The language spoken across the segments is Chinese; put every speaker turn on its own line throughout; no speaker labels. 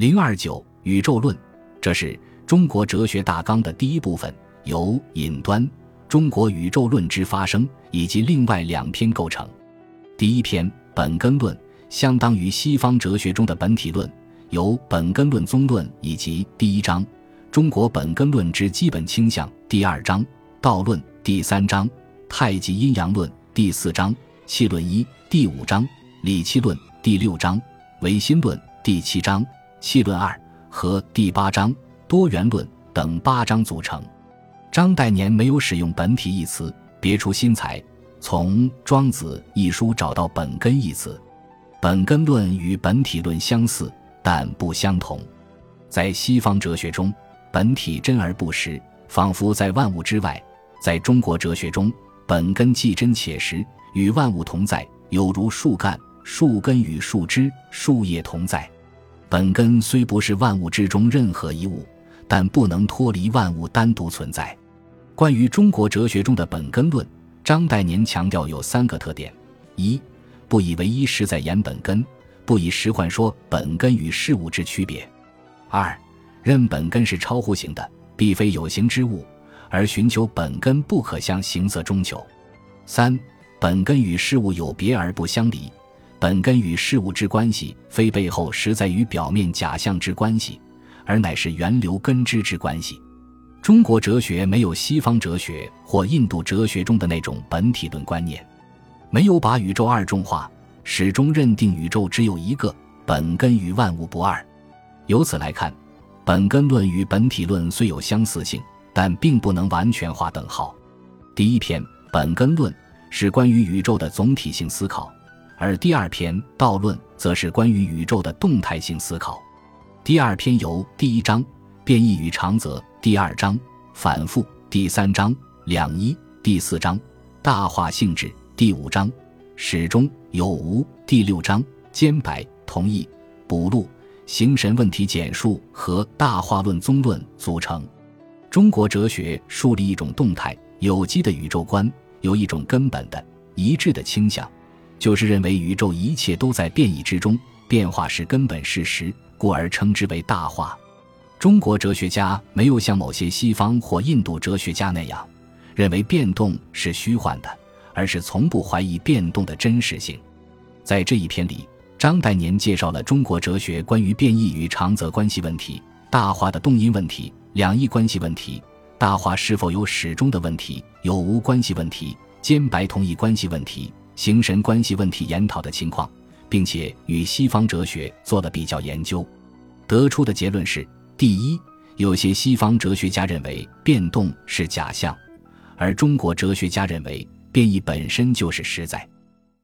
零二九宇宙论，这是中国哲学大纲的第一部分，由引端中国宇宙论之发生以及另外两篇构成。第一篇本根论，相当于西方哲学中的本体论，由本根论宗论以及第一章中国本根论之基本倾向，第二章道论，第三章太极阴阳论，第四章气论一，第五章理气论，第六章唯心论，第七章。气论二和第八章多元论等八章组成。张岱年没有使用“本体”一词，别出心裁，从《庄子》一书找到“本根”一词。本根论与本体论相似，但不相同。在西方哲学中，本体真而不实，仿佛在万物之外；在中国哲学中，本根既真且实，与万物同在，有如树干、树根与树枝、树叶同在。本根虽不是万物之中任何一物，但不能脱离万物单独存在。关于中国哲学中的本根论，张岱年强调有三个特点：一、不以唯一实在言本根，不以实幻说本根与事物之区别；二、认本根是超乎形的，必非有形之物，而寻求本根不可向形色中求；三、本根与事物有别而不相离。本根与事物之关系，非背后实在于表面假象之关系，而乃是源流根知之关系。中国哲学没有西方哲学或印度哲学中的那种本体论观念，没有把宇宙二重化，始终认定宇宙只有一个本根与万物不二。由此来看，本根论与本体论虽有相似性，但并不能完全划等号。第一篇本根论是关于宇宙的总体性思考。而第二篇道论则是关于宇宙的动态性思考。第二篇由第一章变异与长则，第二章反复，第三章两一，第四章大化性质，第五章始终有无，第六章兼白同意补录形神问题简述和大化论宗论组成。中国哲学树立一种动态有机的宇宙观，有一种根本的一致的倾向。就是认为宇宙一切都在变异之中，变化是根本事实，故而称之为大化。中国哲学家没有像某些西方或印度哲学家那样，认为变动是虚幻的，而是从不怀疑变动的真实性。在这一篇里，张岱年介绍了中国哲学关于变异与长则关系问题、大化的动因问题、两义关系问题、大化是否有始终的问题、有无关系问题、兼白同义关系问题。形神关系问题研讨的情况，并且与西方哲学做了比较研究，得出的结论是：第一，有些西方哲学家认为变动是假象，而中国哲学家认为变异本身就是实在；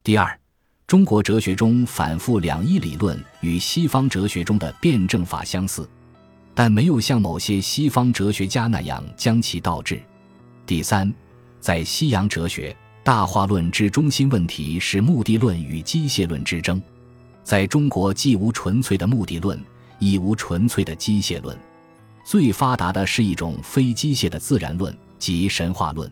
第二，中国哲学中反复两义理论与西方哲学中的辩证法相似，但没有像某些西方哲学家那样将其倒置；第三，在西洋哲学。大化论之中心问题是目的论与机械论之争，在中国既无纯粹的目的论，亦无纯粹的机械论，最发达的是一种非机械的自然论，即神话论。